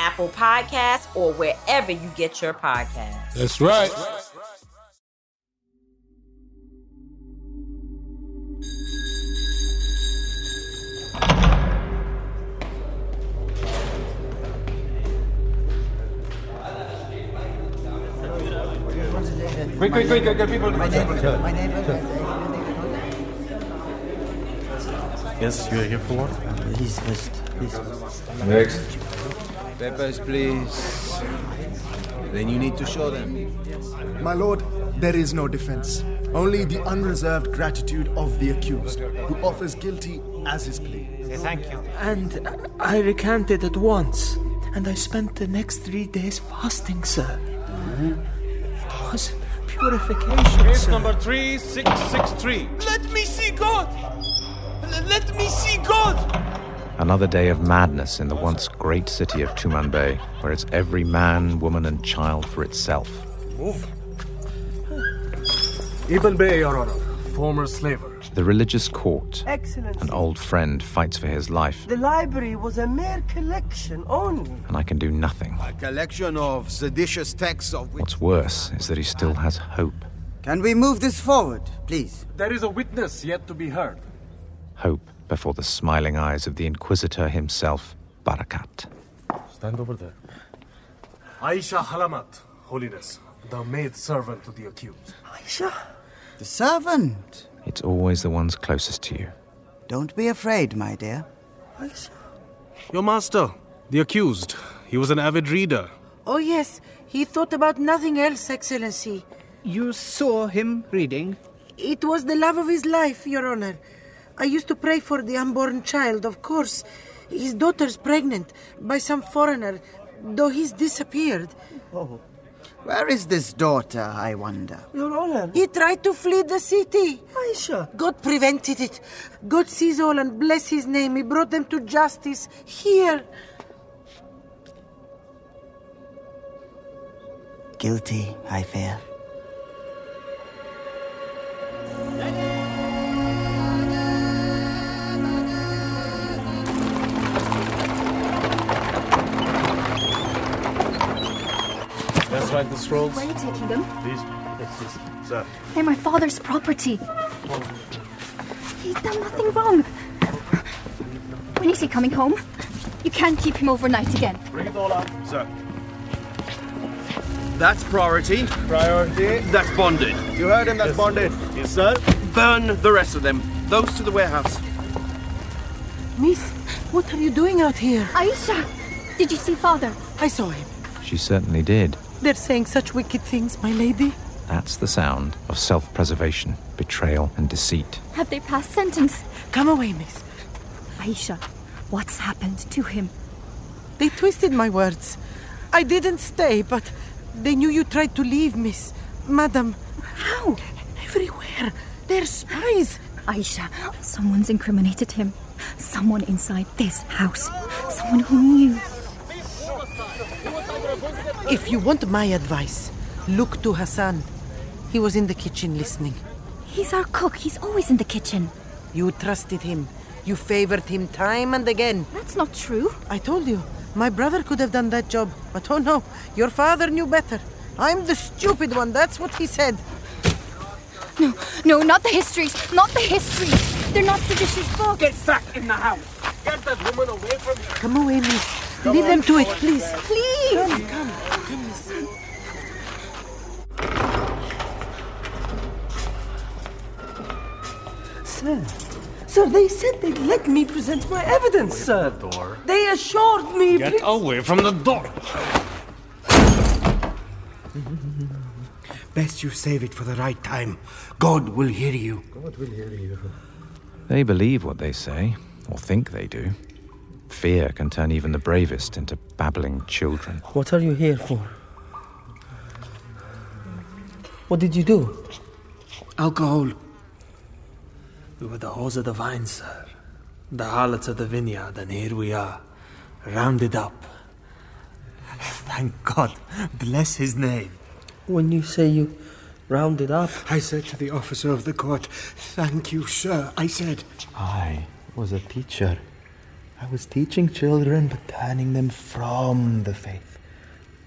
Apple Podcasts, or wherever you get your podcasts. That's right. Quick, quick, quick, get people. My neighbor, my neighbor. Yes, you're here for what? Please first, please first. Next. Peppers, please. Then you need to show them. My lord, there is no defense. Only the unreserved gratitude of the accused, who offers guilty as his plea. Thank you. And I recanted at once. And I spent the next three days fasting, sir. It was purification. Case sir. number 3663. Let me see God! L- Let me see God! Another day of madness in the once great city of Tumanbay, where it's every man, woman, and child for itself. Move. Ibn Bay, Your Honor. Former slaver. The religious court, Excellent. an old friend, fights for his life, The library was a mere collection only. and I can do nothing. A collection of seditious texts of which. What's worse is that he still has hope. Can we move this forward, please? There is a witness yet to be heard. Hope before the smiling eyes of the Inquisitor himself, Barakat. Stand over there. Aisha Halamat, Holiness, the maid servant to the accused. Aisha. The servant. It's always the ones closest to you. Don't be afraid, my dear. Aisha. Your master, the accused. He was an avid reader. Oh, yes. He thought about nothing else, Excellency. You saw him reading? It was the love of his life, Your Honor. I used to pray for the unborn child, of course. His daughter's pregnant by some foreigner, though he's disappeared. Oh. Where is this daughter, I wonder? Your Honor. He tried to flee the city. Aisha. God prevented it. God sees all and bless his name. He brought them to justice here. Guilty, I fear. Let's the scrolls. Where are you taking them? These. Yes, yes, sir. They're my father's property. He's done nothing wrong. When is he coming home? You can't keep him overnight again. Bring it all up. Sir. That's priority. Priority. That's bonded. You heard him, that's bonded. Yes, sir. Burn the rest of them. Those to the warehouse. Miss, what are you doing out here? Aisha! Did you see father? I saw him. She certainly did. They're saying such wicked things, my lady. That's the sound of self preservation, betrayal, and deceit. Have they passed sentence? Come away, miss. Aisha, what's happened to him? They twisted my words. I didn't stay, but they knew you tried to leave, miss. Madam. How? Everywhere. They're spies. Aisha, someone's incriminated him. Someone inside this house. Someone who knew. If you want my advice, look to Hassan. He was in the kitchen listening. He's our cook. He's always in the kitchen. You trusted him. You favored him time and again. That's not true. I told you. My brother could have done that job. But oh no, your father knew better. I'm the stupid one. That's what he said. No, no, not the histories. Not the histories. They're not seditious books. Get back in the house. Get that woman away from me. Come away, miss. Leave them to it, please. Please. Come, come, come, miss. Sir, sir, they said they'd let me present my evidence, sir. Door. They assured me. Get please- away from the door. Best you save it for the right time. God will hear you. God will hear you. They believe what they say, or think they do. Fear can turn even the bravest into babbling children. What are you here for? What did you do? Alcohol. We were the hoes of the vine, sir. The harlots of the vineyard, and here we are, rounded up. Thank God. Bless his name. When you say you rounded up, I said to the officer of the court, Thank you, sir. I said. I was a teacher. I was teaching children, but turning them from the faith.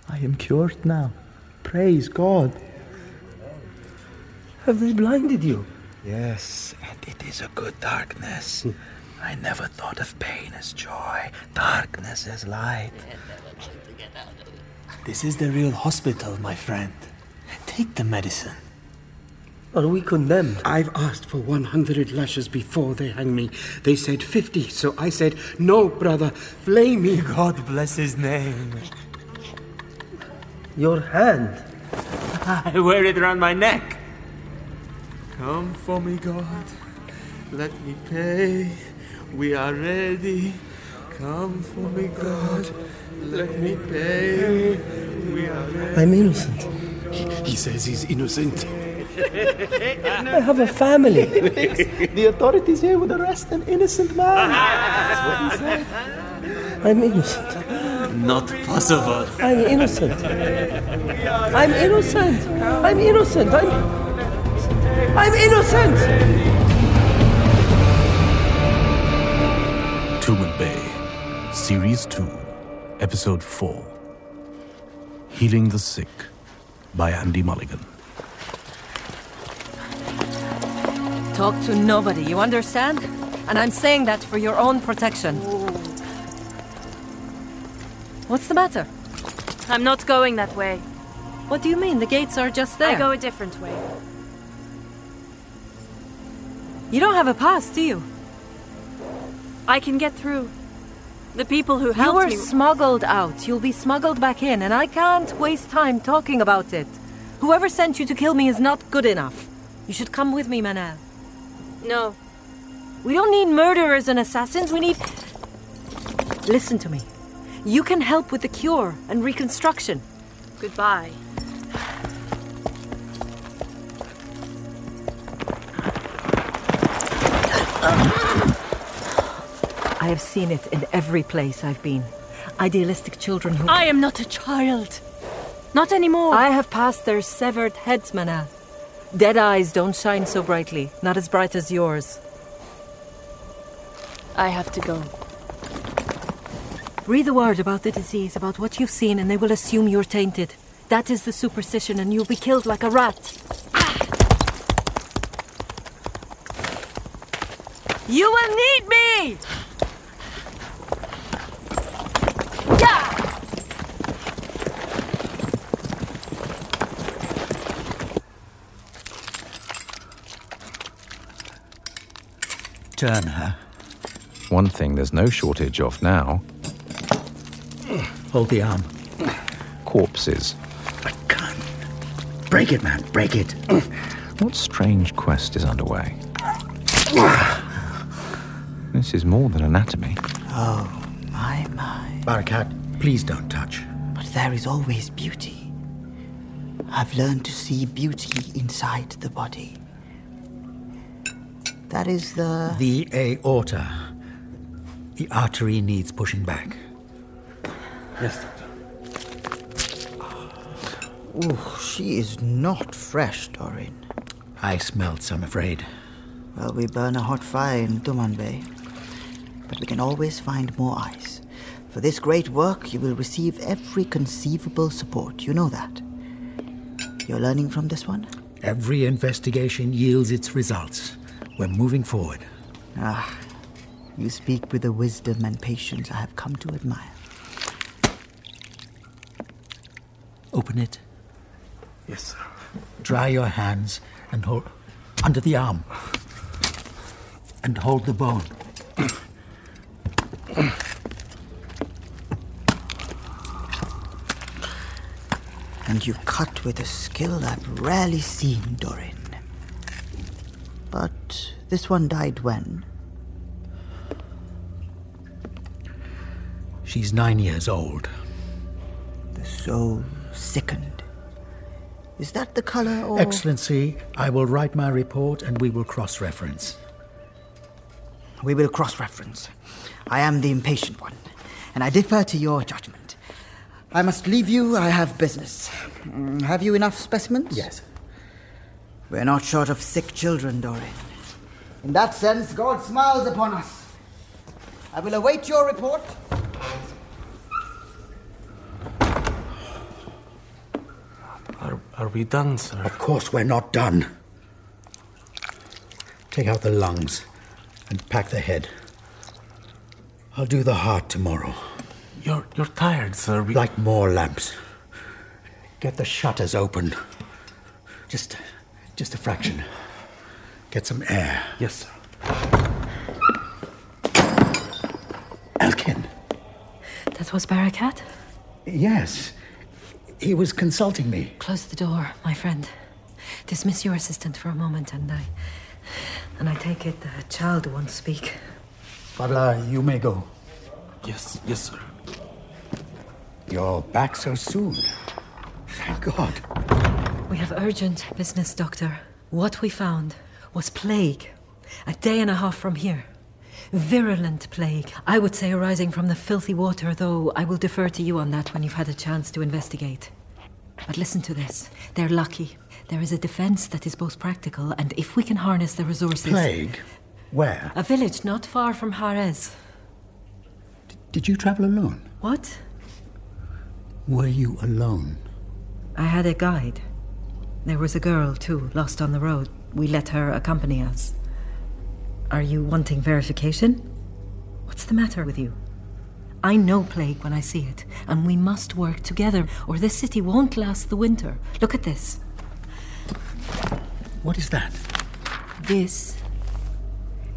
I am cured now. Praise God. have they blinded you? Yes, and it is a good darkness. I never thought of pain as joy, darkness as light. This is the real hospital, my friend. Take the medicine. Are we condemned? I've asked for 100 lashes before they hang me. They said 50, so I said, No, brother, blame me. God bless his name. Your hand. I wear it around my neck. Come for me, God. Let me pay. We are ready. Come for me, God. Let me pay. We are ready. I'm innocent. He says he's innocent. I have a family. the authorities here would arrest an innocent man. That's what he said. I'm innocent. Not possible. I'm innocent. I'm innocent. I'm innocent. I'm. I'm innocent. Tumanbay, Series 2, Episode 4 Healing the Sick by Andy Mulligan. Talk to nobody, you understand? And I'm saying that for your own protection. What's the matter? I'm not going that way. What do you mean? The gates are just there. I go a different way. You don't have a pass, do you? I can get through. The people who helped You were me. smuggled out. You'll be smuggled back in, and I can't waste time talking about it. Whoever sent you to kill me is not good enough. You should come with me, Manel. No. We don't need murderers and assassins. We need. Listen to me. You can help with the cure and reconstruction. Goodbye. I have seen it in every place I've been. Idealistic children who. I am not a child. Not anymore. I have passed their severed heads, Manal. Dead eyes don't shine so brightly, not as bright as yours. I have to go. Breathe a word about the disease, about what you've seen, and they will assume you're tainted. That is the superstition, and you'll be killed like a rat. You will need me! Turn her. One thing there's no shortage of now. Hold the arm. corpses. My gun. Break it, man. Break it. What strange quest is underway? This is more than anatomy. Oh, my, my. Barakat, please don't touch. But there is always beauty. I've learned to see beauty inside the body. That is the. The aorta. The artery needs pushing back. Yes, doctor. Ooh, she is not fresh, Doran. I smelt, I'm afraid. Well, we burn a hot fire in Tumanbay. But we can always find more ice. For this great work, you will receive every conceivable support. You know that. You're learning from this one? Every investigation yields its results. We're moving forward. Ah, you speak with the wisdom and patience I have come to admire. Open it. Yes, sir. Dry your hands and hold under the arm. And hold the bone. And you cut with a skill I've rarely seen, Doran. This one died when? She's nine years old. The soul sickened. Is that the color or. Excellency, I will write my report and we will cross reference. We will cross reference. I am the impatient one, and I defer to your judgment. I must leave you, I have business. Mm, Have you enough specimens? Yes. We're not short of sick children, Doran. In that sense, God smiles upon us. I will await your report. Are, are we done, sir? Of course, we're not done. Take out the lungs and pack the head. I'll do the heart tomorrow. You're you're tired, sir. We... Like more lamps. Get the shutters open. Just, just a fraction. Get some air. Yes, sir. Elkin. That was Barakat? Yes. He was consulting me. Close the door, my friend. Dismiss your assistant for a moment, and I. And I take it the child won't speak. Fabla, you may go. Yes, yes, sir. You're back so soon. Thank God. We have urgent business, Doctor. What we found was plague. A day and a half from here. Virulent plague. I would say arising from the filthy water, though I will defer to you on that when you've had a chance to investigate. But listen to this. They're lucky. There is a defense that is both practical, and if we can harness the resources. Plague? Where? A village not far from Harez. Did you travel alone? What? Were you alone? I had a guide. There was a girl, too, lost on the road. We let her accompany us. Are you wanting verification? What's the matter with you? I know plague when I see it, and we must work together, or this city won't last the winter. Look at this. What is that? This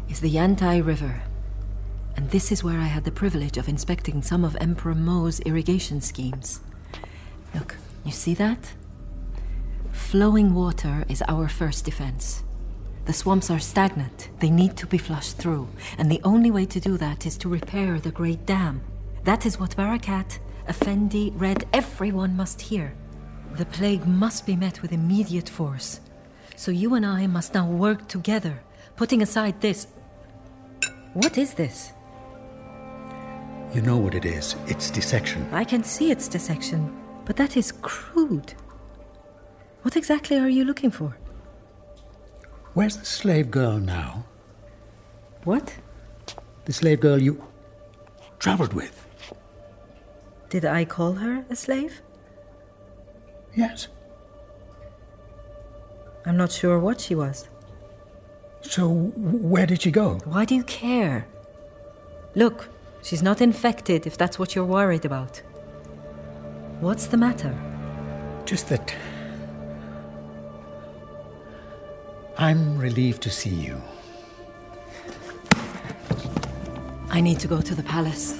is the Yantai River. And this is where I had the privilege of inspecting some of Emperor Mo's irrigation schemes. Look, you see that? Flowing water is our first defense. The swamps are stagnant, they need to be flushed through, and the only way to do that is to repair the Great Dam. That is what Barakat, Effendi, Red, everyone must hear. The plague must be met with immediate force. So you and I must now work together, putting aside this. What is this? You know what it is. It's dissection. I can see its dissection, but that is crude. What exactly are you looking for? Where's the slave girl now? What? The slave girl you traveled with? Did I call her a slave? Yes. I'm not sure what she was. So, where did she go? Why do you care? Look, she's not infected if that's what you're worried about. What's the matter? Just that. I'm relieved to see you. I need to go to the palace.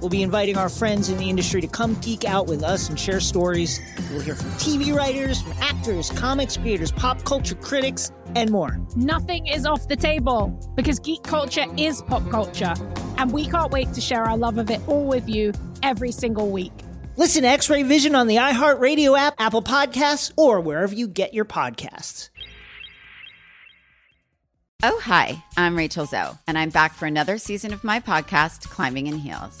we'll be inviting our friends in the industry to come geek out with us and share stories. We'll hear from TV writers, from actors, comics creators, pop culture critics, and more. Nothing is off the table because geek culture is pop culture, and we can't wait to share our love of it all with you every single week. Listen to X Ray Vision on the iHeartRadio app, Apple Podcasts, or wherever you get your podcasts. Oh, hi, I'm Rachel Zoe, and I'm back for another season of my podcast, Climbing in Heels.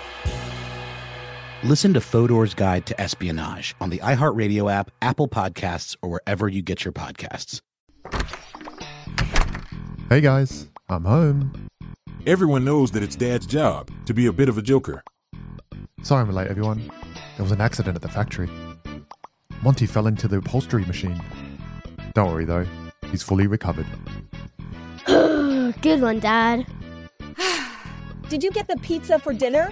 Listen to Fodor's Guide to Espionage on the iHeartRadio app, Apple Podcasts, or wherever you get your podcasts. Hey guys, I'm home. Everyone knows that it's Dad's job to be a bit of a joker. Sorry I'm late, everyone. There was an accident at the factory. Monty fell into the upholstery machine. Don't worry though, he's fully recovered. Good one, Dad. Did you get the pizza for dinner?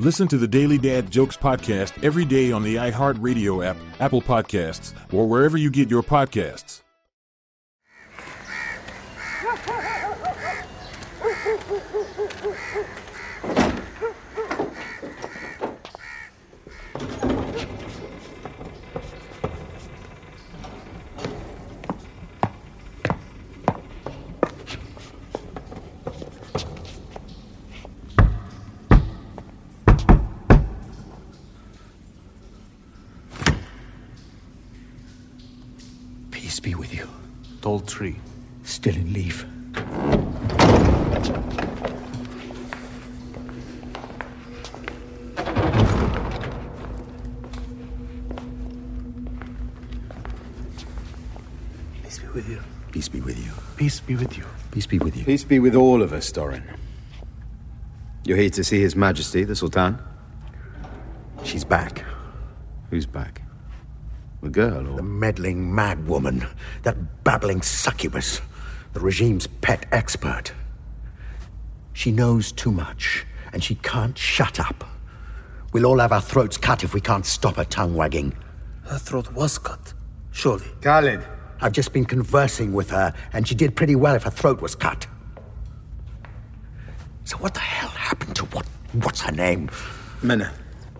Listen to the Daily Dad Jokes podcast every day on the iHeartRadio app, Apple Podcasts, or wherever you get your podcasts. Tree. Still in leaf. Peace be with you. Peace be with you. Peace be with you. Peace be with you. Peace be with all of us, Doran. You're here to see His Majesty, the Sultan? She's back. Who's back? The girl, or? The meddling madwoman. That babbling succubus. The regime's pet expert. She knows too much, and she can't shut up. We'll all have our throats cut if we can't stop her tongue wagging. Her throat was cut. Surely. Khalid. I've just been conversing with her, and she did pretty well if her throat was cut. So what the hell happened to what? What's her name? Menel.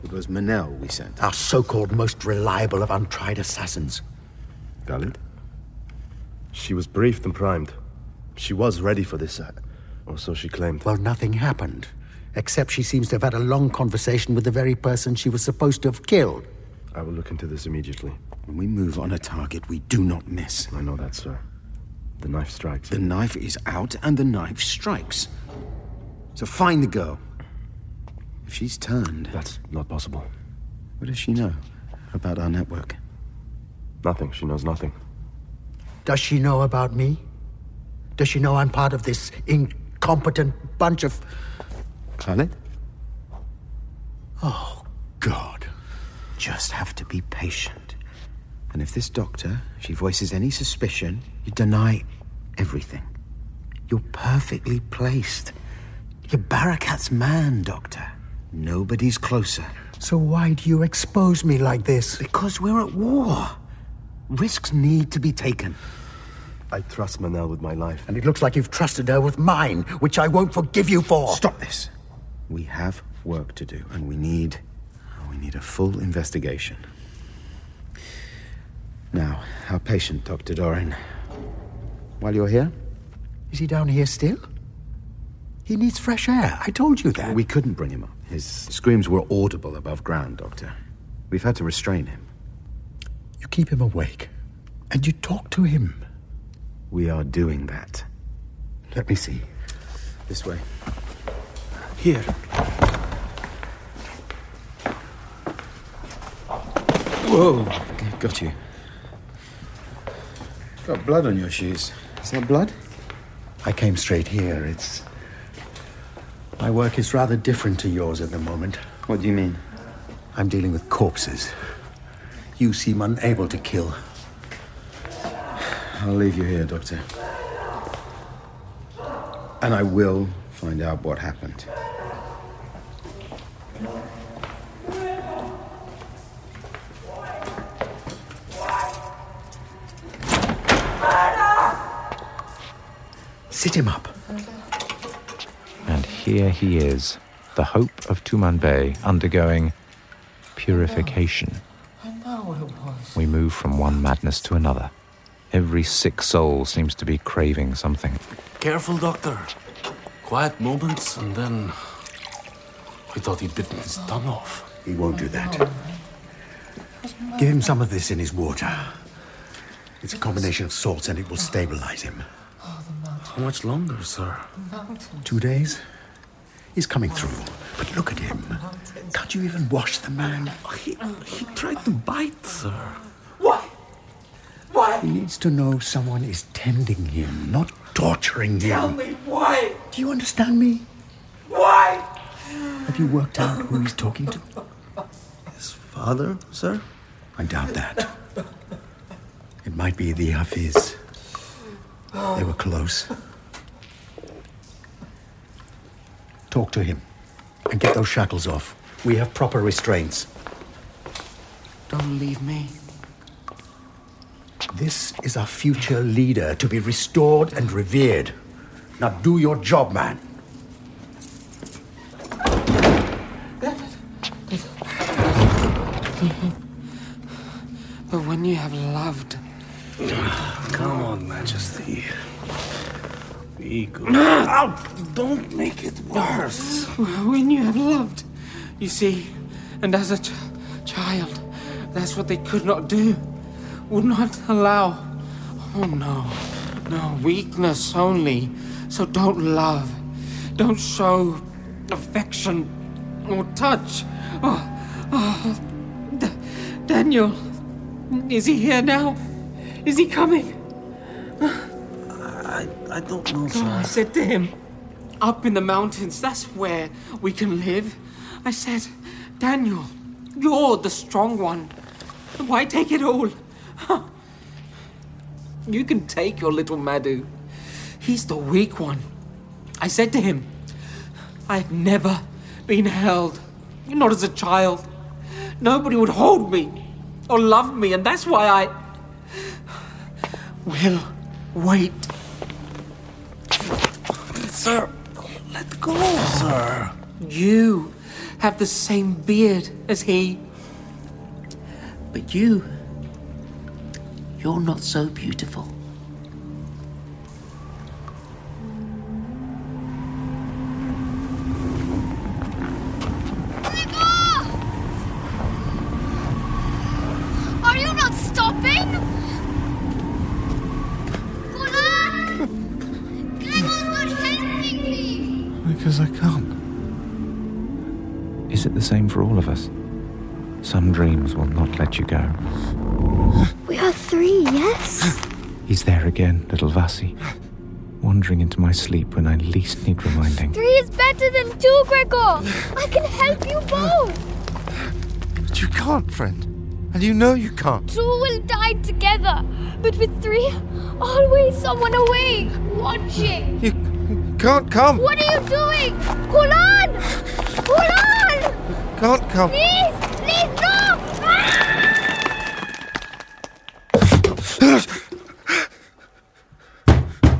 It was Manel we sent. Our so-called most reliable of untried assassins. Khalid? She was briefed and primed. She was ready for this, uh, or so she claimed. Well, nothing happened. Except she seems to have had a long conversation with the very person she was supposed to have killed. I will look into this immediately. When we move on a target, we do not miss. I know that, sir. The knife strikes. The knife is out, and the knife strikes. So find the girl. If she's turned. That's not possible. What does she know about our network? Nothing. She knows nothing. Does she know about me? Does she know I'm part of this incompetent bunch of. Khalid? Oh, God. Just have to be patient. And if this doctor, she voices any suspicion, you deny everything. You're perfectly placed. You're Barakat's man, Doctor. Nobody's closer. So why do you expose me like this? Because we're at war. Risks need to be taken. I trust Manel with my life. And it looks like you've trusted her with mine, which I won't forgive you for. Stop this. We have work to do, and we need. We need a full investigation. Now, our patient, Dr. Doran. While you're here, Is he down here still? He needs fresh air. I told you that. we couldn't bring him up. His screams were audible above ground, Doctor. We've had to restrain him. You keep him awake. And you talk to him. We are doing that. Let me see. This way. Here. Whoa! Got you. Got blood on your shoes. Is that blood? I came straight here. It's. My work is rather different to yours at the moment. What do you mean? I'm dealing with corpses. You seem unable to kill. I'll leave you here, Doctor. And I will find out what happened. Sit him up. And here he is, the hope of Tumanbay undergoing purification. We move from one madness to another. Every sick soul seems to be craving something. Careful, Doctor. Quiet moments, and then. We thought he'd bitten his tongue off. He won't do that. Give him some of this in his water. It's a combination of salts and it will stabilize him. How much longer, sir? Two days? He's coming through. But look at him. Can't you even wash the man? Oh, he, oh, he tried to bite, sir. Why? Why? He needs to know someone is tending him, not torturing him. Tell me why? Do you understand me? Why? Have you worked out who he's talking to? His father, sir? I doubt that. It might be the Hafiz. They were close. Talk to him and get those shackles off. We have proper restraints. Don't leave me. This is our future leader to be restored and revered. Now do your job, man. But when you have loved. Come on, Majesty. Be good. Ow! Don't make it worse. When you have loved, you see, and as a ch- child, that's what they could not do, would not allow. Oh no, no, weakness only. So don't love, don't show affection or touch. Oh, oh. D- Daniel, is he here now? Is he coming? I, don't know, Oh, I said to him, up in the mountains, that's where we can live. I said, Daniel, you're the strong one. Why take it all? You can take your little Madhu. He's the weak one. I said to him, I've never been held Not as a child. Nobody would hold me or love me, and that's why I will wait. Sir, let go, sir. You have the same beard as he. But you, you're not so beautiful. Same for all of us? Some dreams will not let you go. We are three, yes? He's there again, little Vasi. Wandering into my sleep when I least need reminding. Three is better than two, Gregor! I can help you both! But you can't, friend. And you know you can't. Two will die together, but with three, always someone away, watching. You can't come. What are you doing? Golan! Golan! Can't come. Please! Please, no!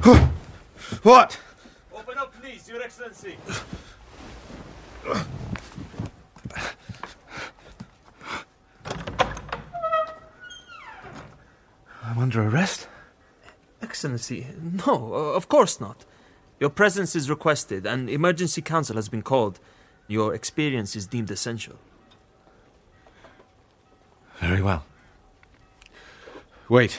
Ah! What? Open up, please, Your Excellency. I'm under arrest? Excellency, no, of course not. Your presence is requested, and emergency council has been called. Your experience is deemed essential. Very well. Wait.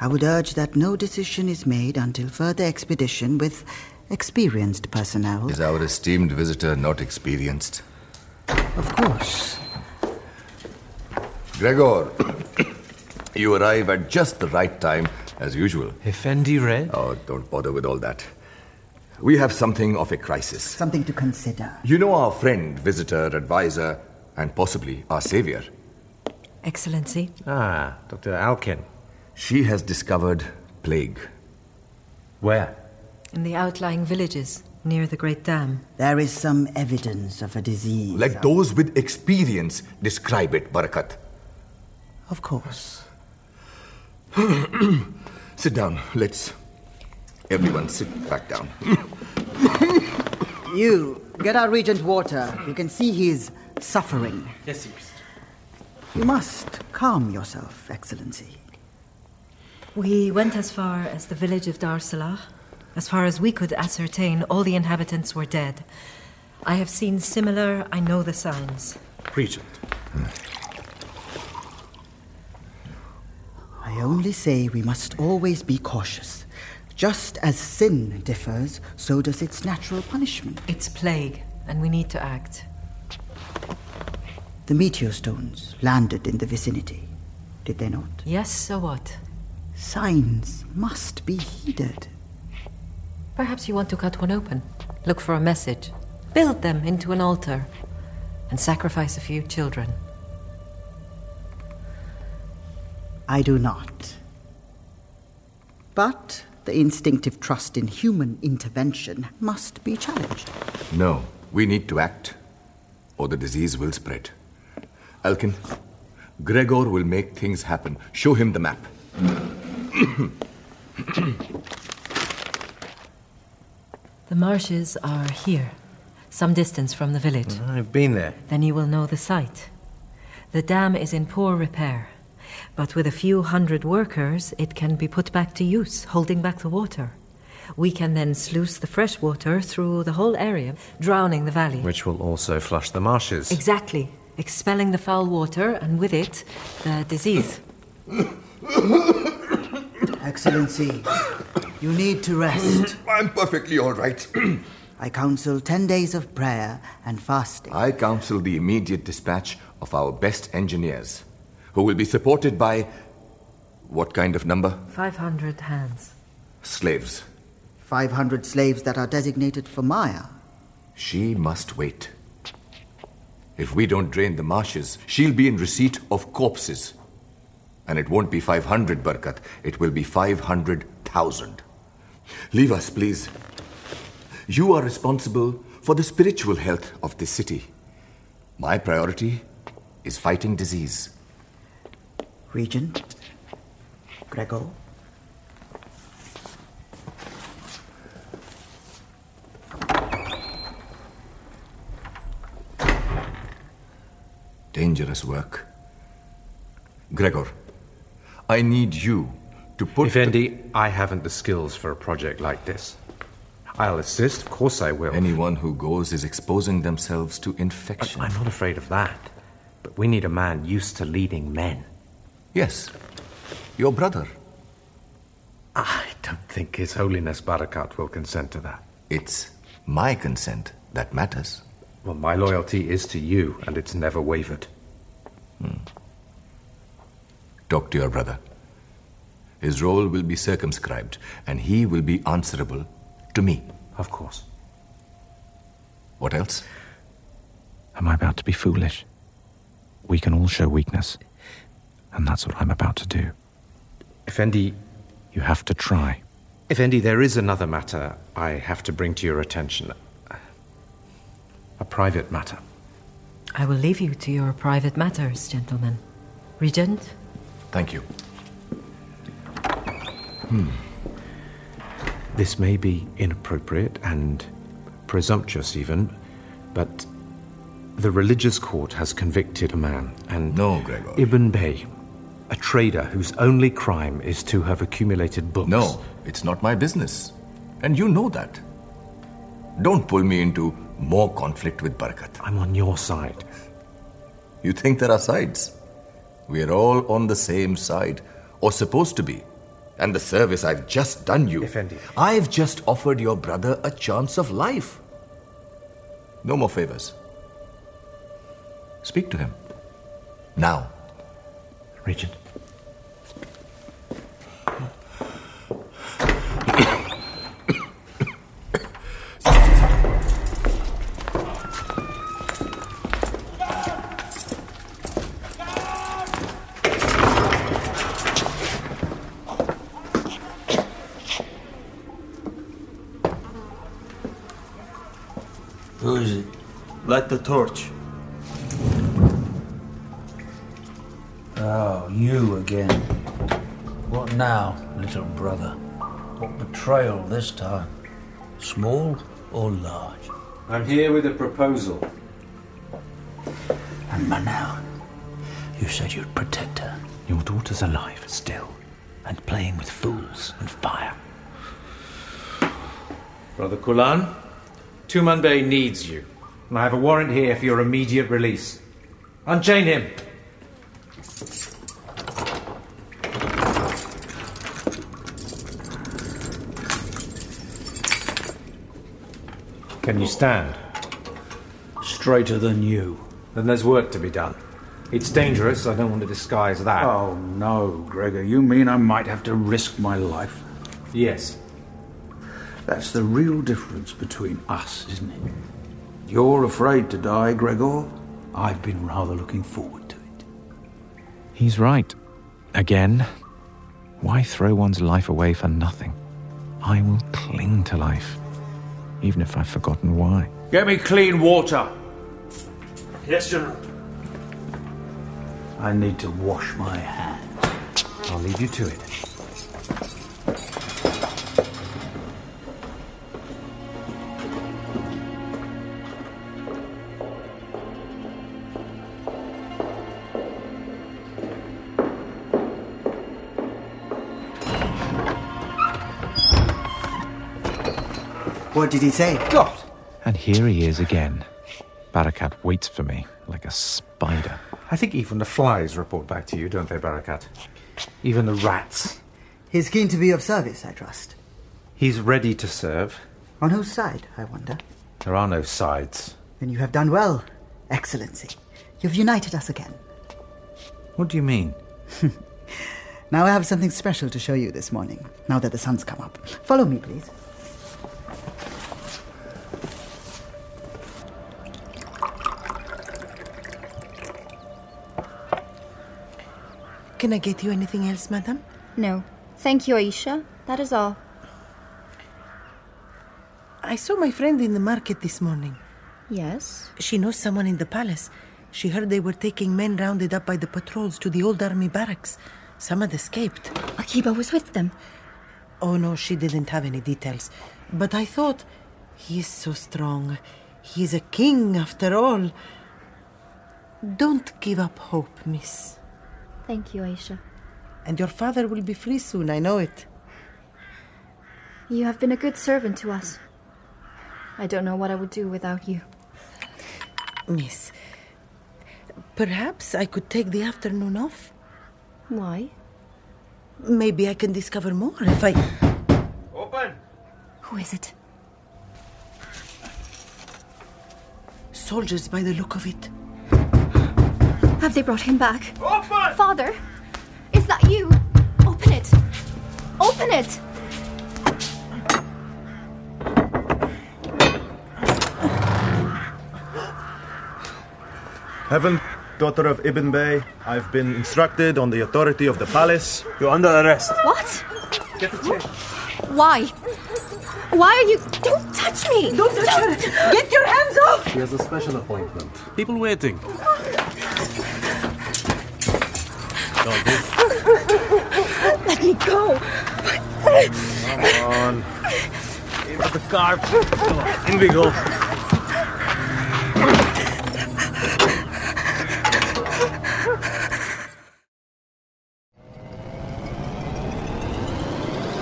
I would urge that no decision is made until further expedition with experienced personnel. Is our esteemed visitor not experienced? Of course. Gregor, you arrive at just the right time, as usual. Effendi Red? Oh, don't bother with all that. We have something of a crisis. Something to consider. You know our friend, visitor, advisor, and possibly our savior. Excellency. Ah, Dr. Elkin. She has discovered plague. Where? In the outlying villages near the Great Dam. There is some evidence of a disease. Let those with experience describe it, Barakat. Of course. sit down. Let's. Everyone sit back down. You, get our regent water. You can see he's suffering. Yes, yes. You must calm yourself, Excellency. We went as far as the village of Dar Salah. As far as we could ascertain, all the inhabitants were dead. I have seen similar, I know the signs. Regent. Hmm. I only say we must always be cautious. Just as sin differs, so does its natural punishment. It's plague, and we need to act. The meteor stones landed in the vicinity, did they not? Yes, so what? Signs must be heeded. Perhaps you want to cut one open, look for a message, build them into an altar, and sacrifice a few children. I do not. But the instinctive trust in human intervention must be challenged. No, we need to act, or the disease will spread. Elkin, Gregor will make things happen. Show him the map. The marshes are here, some distance from the village. I've been there. Then you will know the site. The dam is in poor repair, but with a few hundred workers, it can be put back to use, holding back the water. We can then sluice the fresh water through the whole area, drowning the valley. Which will also flush the marshes. Exactly, expelling the foul water, and with it, the disease. Excellency, you need to rest. I'm perfectly all right. I counsel ten days of prayer and fasting. I counsel the immediate dispatch of our best engineers, who will be supported by. What kind of number? 500 hands. Slaves. 500 slaves that are designated for Maya. She must wait. If we don't drain the marshes, she'll be in receipt of corpses. And it won't be 500, Barakat. It will be 500,000. Leave us, please. You are responsible for the spiritual health of this city. My priority is fighting disease. Regent? Gregor? Dangerous work. Gregor, I need you to put. Effendi, I haven't the skills for a project like this. I'll assist, of course I will. Anyone who goes is exposing themselves to infection. I'm not afraid of that. But we need a man used to leading men. Yes. Your brother. I don't think His Holiness Barakat will consent to that. It's my consent that matters. Well, my loyalty is to you, and it's never wavered. Hmm. Talk to your brother. His role will be circumscribed, and he will be answerable to me. Of course. What else? Am I about to be foolish? We can all show weakness, and that's what I'm about to do. Effendi, You have to try. Effendi, there is another matter I have to bring to your attention. A private matter. I will leave you to your private matters, gentlemen. Regent? Thank you. Hmm. This may be inappropriate and presumptuous, even, but the religious court has convicted a man, and No, Gregor. Ibn Bey, a trader whose only crime is to have accumulated books. No, it's not my business. And you know that. Don't pull me into more conflict with Barakat. I'm on your side. You think there are sides? We are all on the same side, or supposed to be. And the service I've just done you. Effendi. I've just offered your brother a chance of life. No more favors. Speak to him. Now. Regent. Who is it? Light the torch. Oh, you again. What now, little brother? What betrayal this time? Small or large? I'm here with a proposal. And Manel, you said you'd protect her. Your daughter's alive Still, and playing with fools and fire. Brother Kulan, Tumanbay needs you. And I have a warrant here for your immediate release. Unchain him. Can you stand? Straighter than you. Then there's work to be done. It's dangerous, I don't want to disguise that. Oh, no, Gregor. You mean I might have to risk my life? Yes. That's the real difference between us, isn't it? You're afraid to die, Gregor. I've been rather looking forward to it. He's right. Again. Why throw one's life away for nothing? I will cling to life, even if I've forgotten why. Get me clean water. Yes, General. I need to wash my hands. I'll leave you to it. What did he say? God! And here he is again. Barakat waits for me like a spider. I think even the flies report back to you, don't they, Barakat? Even the rats. He's keen to be of service, I trust. He's ready to serve. On whose side, I wonder? There are no sides. Then you have done well, Excellency. You've united us again. What do you mean? Now I have something special to show you this morning, now that the sun's come up. Follow me, please. Can I get you anything else, madam? No. Thank you, Aisha. That is all. I saw my friend in the market this morning. Yes? She knows someone in the palace. She heard they were taking men rounded up by the patrols to the old army barracks. Some had escaped. Akiba was with them. Oh, no, she didn't have any details. But I thought, he is so strong. He is a king, after all. Don't give up hope, miss. Thank you, Aisha. And your father will be free soon, I know it. You have been a good servant to us. I don't know what I would do without you. Miss, perhaps I could take the afternoon off? Why? Maybe I can discover more if I. Open! Who is it? Soldiers by the look of it. Have they brought him back? Open! Father! Is that you? Open it! Open it! Heaven, daughter of Ibn Bey, I've been instructed on the authority of the palace. You're under arrest. What? Get the chair. Why? Why are you. Don't touch me! Don't touch her! Get your hands off! She has a special appointment. People waiting. Oh, Let me go! Come on. Into the car. Come on, in we go.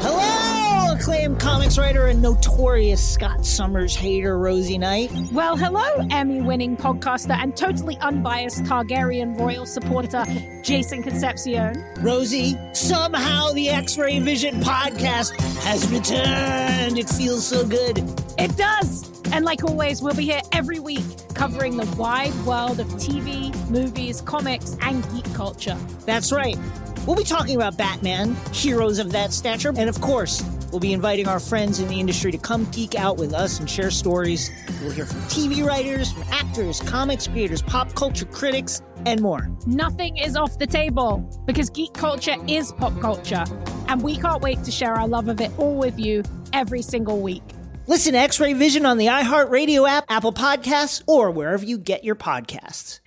Hello, acclaimed comics writer and notorious Scott Summers hater, Rosie Knight. Well, hello, Emmy winning podcaster and totally unbiased Targaryen royal supporter, Jason Concepcion. Rosie, somehow the X Ray Vision podcast has returned. It feels so good. It does! And like always, we'll be here every week covering the wide world of TV, movies, comics, and geek culture. That's right. We'll be talking about Batman, heroes of that stature, and of course, we'll be inviting our friends in the industry to come geek out with us and share stories. We'll hear from TV writers, from actors, comics creators, pop culture critics, and more. Nothing is off the table because geek culture is pop culture, and we can't wait to share our love of it all with you every single week. Listen to X Ray Vision on the iHeartRadio app, Apple Podcasts, or wherever you get your podcasts.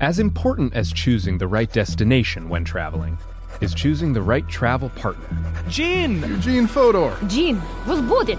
As important as choosing the right destination when traveling is choosing the right travel partner. Gene! Eugene Fodor! Gene, was booted!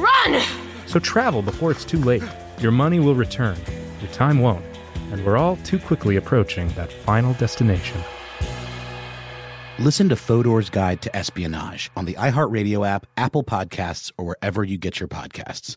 run! So travel before it's too late. Your money will return, your time won't, and we're all too quickly approaching that final destination. Listen to Fodor's Guide to Espionage on the iHeartRadio app, Apple Podcasts, or wherever you get your podcasts.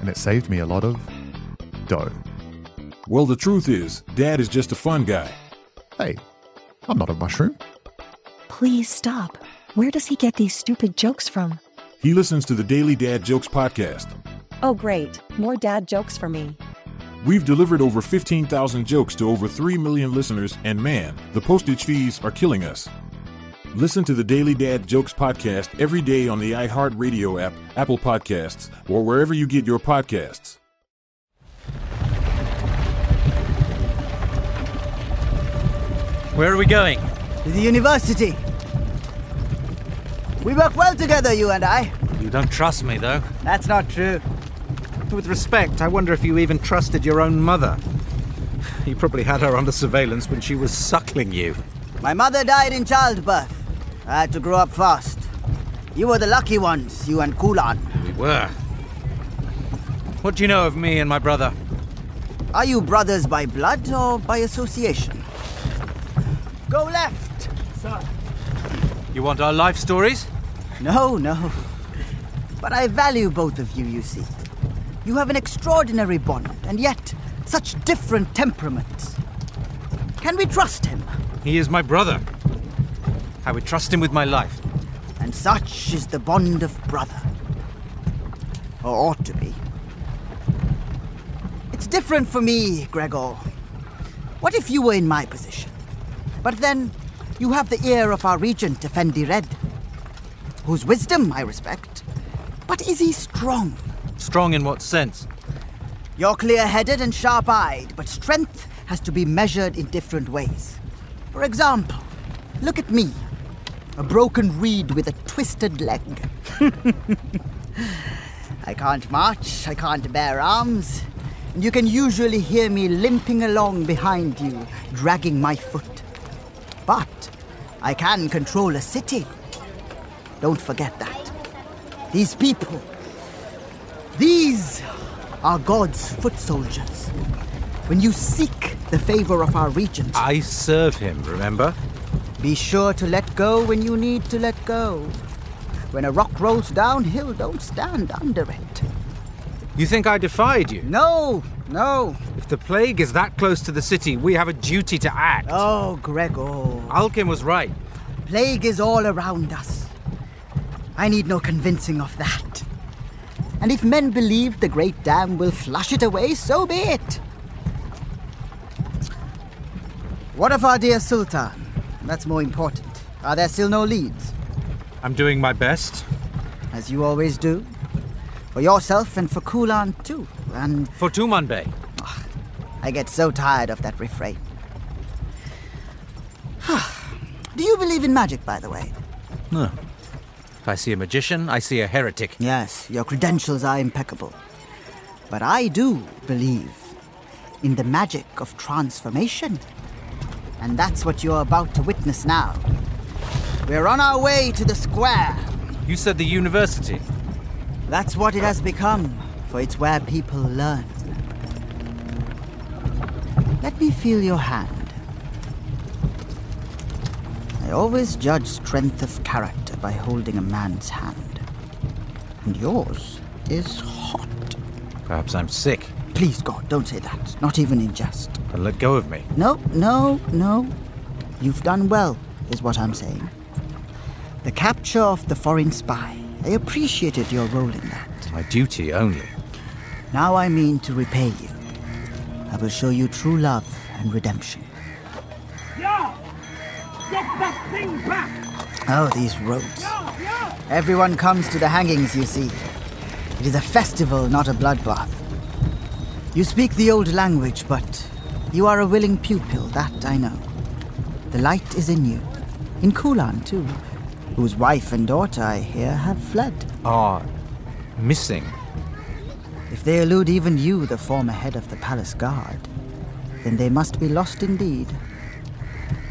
and it saved me a lot of dough. Well, the truth is, Dad is just a fun guy. Hey, I'm not a mushroom. Please stop. Where does he get these stupid jokes from? He listens to the Daily Dad Jokes podcast. Oh, great. More dad jokes for me. We've delivered over 15,000 jokes to over 3 million listeners, and man, the postage fees are killing us. Listen to the Daily Dad Jokes podcast every day on the iHeartRadio app, Apple Podcasts, or wherever you get your podcasts. Where are we going? To the university. We work well together, you and I. You don't trust me, though. That's not true. With respect, I wonder if you even trusted your own mother. You probably had her under surveillance when she was suckling you. My mother died in childbirth. I had to grow up fast. You were the lucky ones, you and Kulan. We were. What do you know of me and my brother? Are you brothers by blood or by association? Go left, sir. You want our life stories? No, no. But I value both of you, you see. You have an extraordinary bond, and yet such different temperaments. Can we trust him? He is my brother. I would trust him with my life. And such is the bond of brother. Or ought to be. It's different for me, Gregor. What if you were in my position? But then, you have the ear of our regent, Effendi Red, whose wisdom I respect. But is he strong? Strong in what sense? You're clear headed and sharp eyed, but strength has to be measured in different ways. For example, look at me a broken reed with a twisted leg. I can't march, I can't bear arms, and you can usually hear me limping along behind you, dragging my foot. But I can control a city. Don't forget that. These people, these are God's foot soldiers. When you seek the favor of our regent, I serve him, remember? Be sure to let go when you need to let go. When a rock rolls downhill, don't stand under it. You think I defied you? No, no. If the plague is that close to the city, we have a duty to act. Oh, Gregor. Elkin was right. Plague is all around us. I need no convincing of that. And if men believe the great dam will flush it away, so be it. What of our dear Sultan? That's more important. Are there still no leads? I'm doing my best. As you always do. For yourself and for Kulan too. And for Tumanbay. Ah, I get so tired of that refrain. do you believe in magic, by the way? No. If I see a magician, I see a heretic. Yes, your credentials are impeccable. But I do believe in the magic of transformation. And that's what you're about to witness now. We're on our way to the square. You said the university. That's what it has become, for it's where people learn. Let me feel your hand. I always judge strength of character by holding a man's hand. And yours is hot. Perhaps I'm sick. Please, God, don't say that. Not even in jest. Then let go of me. No, no, no. You've done well, is what I'm saying. The capture of the foreign spy. I appreciated your role in that. My duty only. Now I mean to repay you. I will show you true love and redemption. Yeah! Get that thing back! Oh, these roads. Everyone comes to the hangings, you see. It is a festival, not a bloodbath. You speak the old language, but you are a willing pupil, that I know. The light is in you. In Kulan, too, whose wife and daughter, I hear, have fled. Are missing. If they elude even you, the former head of the palace guard, then they must be lost indeed.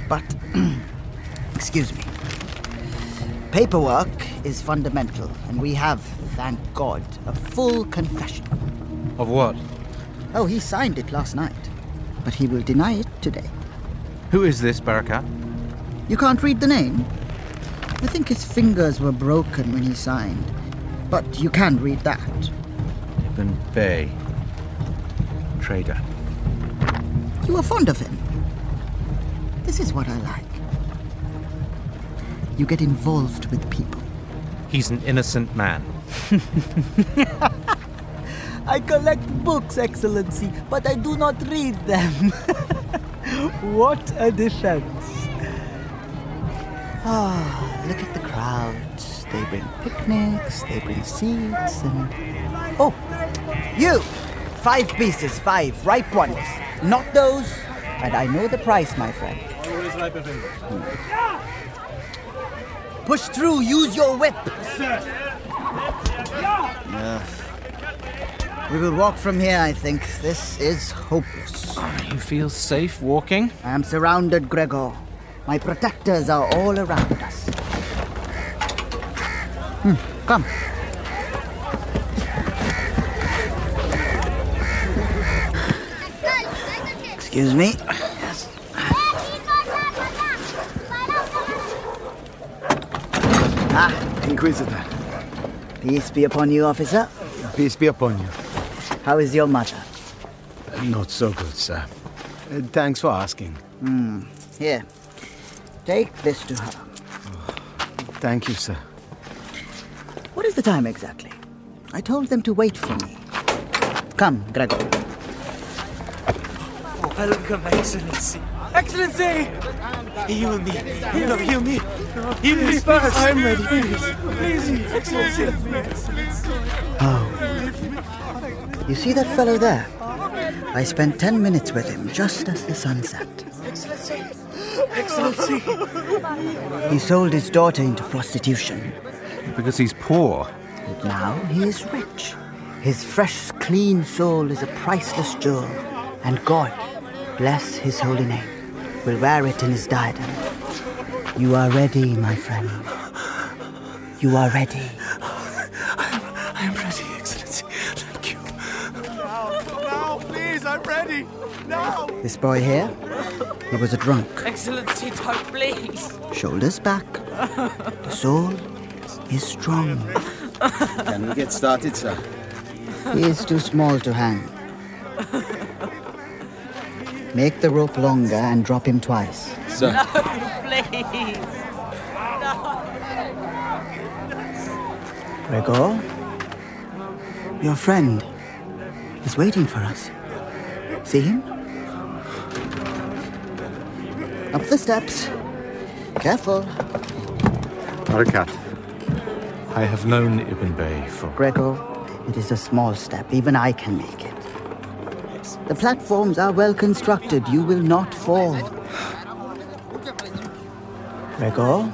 But, excuse me. Paperwork is fundamental, and we have, thank God, a full confession. Of what? Oh, he signed it last night. but he will deny it today. Who is this, Barakat? You can't read the name? I think his fingers were broken when he signed, but you can read that. Ibn Bay. Trader. You are fond of him. This is what I like. You get involved with people. He's an innocent man. I collect books, Excellency, but I do not read them. what a defense. Ah, look at the crowds. They bring picnics, they bring seats, and. Oh, you! Five pieces, five, ripe ones. Not those. And I know the price, my friend. Always ripe. Push through, use your whip. Sir. Yeah. We will walk from here, I think. This is hopeless. You feel safe walking? I am surrounded, Gregor. My protectors are all around us. Hmm, come. Excuse me. Yes. Ah, Inquisitor. peace be upon you, officer. Peace be upon you. How is your mother? Not so good, sir. Uh, thanks for asking. Hmm. Here. Take this to her. Thank you, sir. What is the time exactly? I told them to wait for me. Come, Gregor. Oh, welcome, Excellency. Excellency! Heal me. No, heal me. Heal me Please, first. I'm ready. Please, Excellency. Oh. You see that fellow there? I spent ten minutes with him just as the sun set. Excellency. Excellency. He sold his daughter into prostitution. Because he's poor. But now he is rich. His fresh, clean soul is a priceless jewel. And God, bless his holy name, will wear it in his diadem. You are ready, my friend. You are ready. This boy here, he was a drunk. Excellency, don't please. Shoulders back. The soul is strong. Can we get started, sir? He is too small to hang. Make the rope longer and drop him twice. Sir. No, please. Gregor, your friend is waiting for us. See him? Up the steps. Careful. Barakat, I have known Ibn Bay for Gregor, it is a small step. Even I can make it. The platforms are well constructed. You will not fall. Gregor,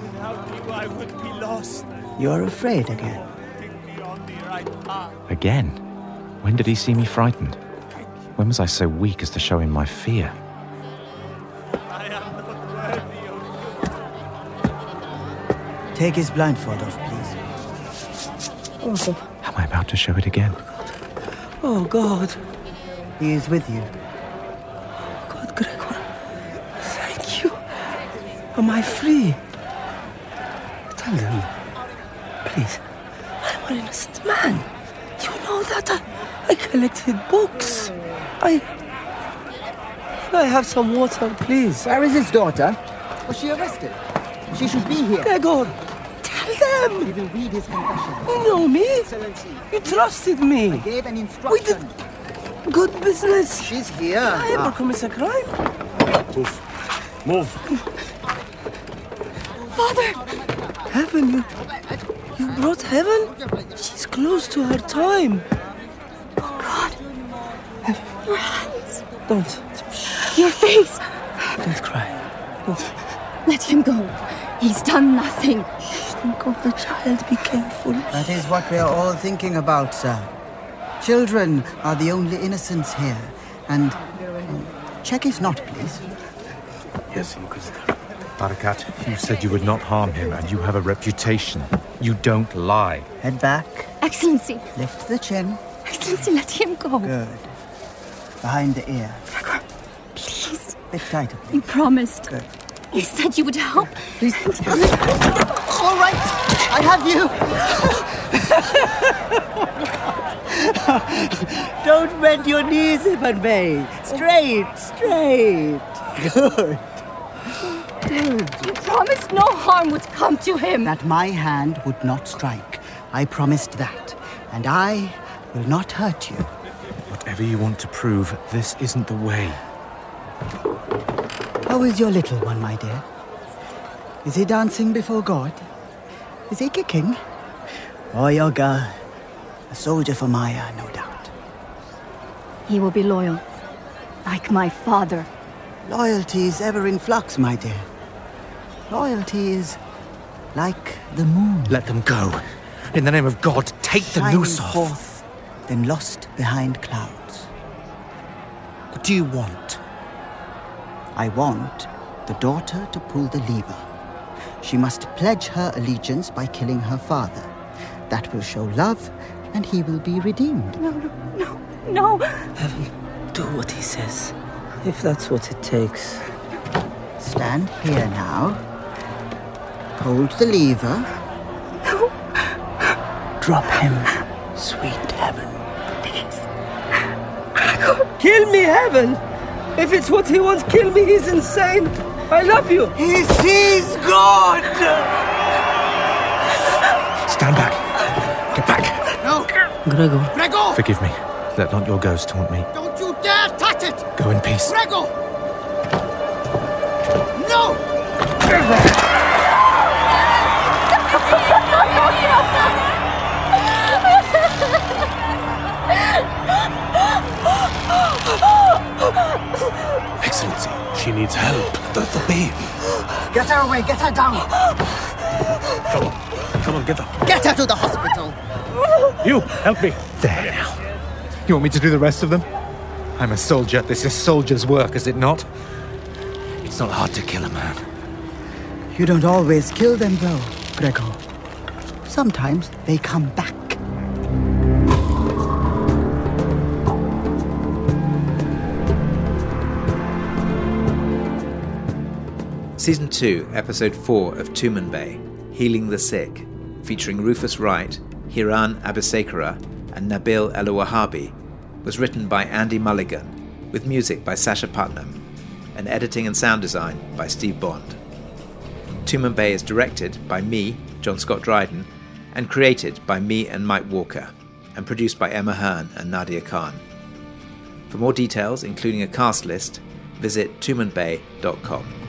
I would be lost. you're afraid again. Again? When did he see me frightened? When was I so weak as to show him my fear? Take his blindfold off, please. Oh, Am I about to show it again? oh God. He is with you. God, Gregor. Thank you. Am I free? Tell them. Please. I'm an innocent man. You know that I, I collected books. I. Can I have some water, please? Where is his daughter? Was she arrested? She should be here. Gregor, tell them. He will read his confession. You know me. Excellency. You trusted me. I gave an instruction. We did good business. She's here. I ever Ah. commit a crime? Move. Move. Father! Heaven, you. You brought heaven? She's close to her time. Oh, God. Your hands. Don't. Your face. Don't cry. Don't. Let him go. He's done nothing. Think of the child. Be careful. That is what we are all thinking about, sir. Children are the only innocents here. And um, check his knot, please. Yes, Inquisitor. Barakat, you said you would not harm him, and you have a reputation. You don't lie. Head back. Excellency. Lift the chin. Excellency, let him go. Good. Behind the ear. Please. Bit tighter. You promised. Good. You said you would help. Please. All right, I have you. Don't bend your knees, Ibn Bey. Straight, straight. Good. Good. You promised no harm would come to him. That my hand would not strike. I promised that. And I will not hurt you. Whatever you want to prove, this isn't the way. How is your little one, my dear? Is he dancing before God? Is he kicking? Oh, your girl. A soldier for Maya, no doubt. He will be loyal. Like my father. Loyalty is ever in flux, my dear. Loyalty is like the moon. Let them go. In the name of God, take the Shining noose off. forth, then lost behind clouds. What do you want? I want the daughter to pull the lever. She must pledge her allegiance by killing her father. That will show love, and he will be redeemed. No, no, no, no. Heaven, do what he says. If that's what it takes. Stand here now. Hold the lever. No. Drop him, sweet heaven. Please. Kill me, Heaven! If it's what he wants, kill me. He's insane. I love you. He sees God! Stand back. Get back. No! Gregor. Gregor! Forgive me. Let not your ghost haunt me. Don't you dare touch it! Go in peace. Gregor! No! Excellency, she needs help. The, the babe. Get her away, get her down! Come on. Come on, get her. Get her to the hospital! You, help me. There now. You want me to do the rest of them? I'm a soldier. This is soldier's work, is it not? It's not hard to kill a man. You don't always kill them, though, Gregor. Sometimes they come back. Season 2, Episode 4 of Tumanbay, Healing the Sick, featuring Rufus Wright, Hiran Abeysekera, and Nabil Elouahabi, was written by Andy Mulligan, with music by Sacha Puttnam, and editing and sound design by Steve Bond. Tumanbay is directed by me, John Scott Dryden, and created by me and Mike Walker, and produced by Emma Hearn and Nadia Khan. For more details, including a cast list, visit tumanbay.com.